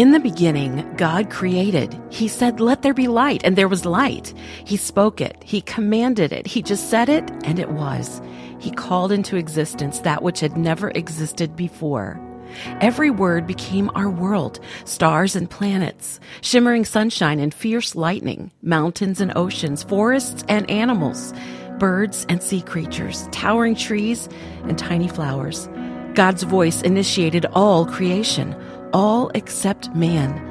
In the beginning, God created. He said, Let there be light, and there was light. He spoke it, He commanded it, He just said it, and it was. He called into existence that which had never existed before. Every word became our world stars and planets, shimmering sunshine and fierce lightning, mountains and oceans, forests and animals, birds and sea creatures, towering trees and tiny flowers. God's voice initiated all creation all except man.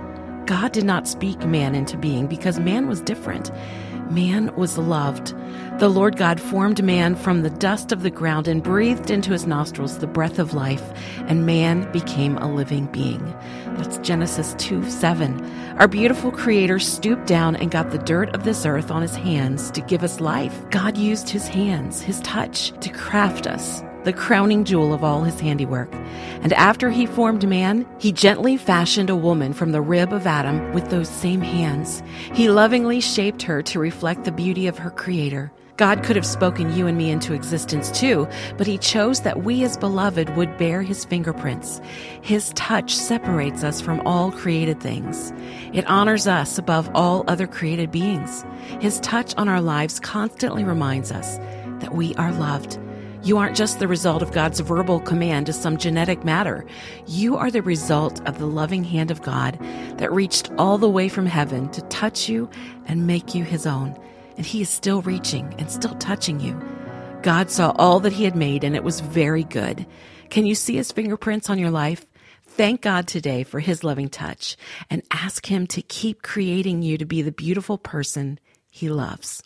God did not speak man into being because man was different. Man was loved. The Lord God formed man from the dust of the ground and breathed into his nostrils the breath of life, and man became a living being. That's Genesis 2 7. Our beautiful Creator stooped down and got the dirt of this earth on his hands to give us life. God used his hands, his touch, to craft us the crowning jewel of all his handiwork. And after he formed man, he gently fashioned a woman from the rib of Adam with those same hands. He lovingly shaped her to reflect the beauty of her creator. God could have spoken you and me into existence too, but he chose that we as beloved would bear his fingerprints. His touch separates us from all created things. It honors us above all other created beings. His touch on our lives constantly reminds us that we are loved you aren't just the result of God's verbal command to some genetic matter. You are the result of the loving hand of God that reached all the way from heaven to touch you and make you his own. And he is still reaching and still touching you. God saw all that he had made and it was very good. Can you see his fingerprints on your life? Thank God today for his loving touch and ask him to keep creating you to be the beautiful person he loves.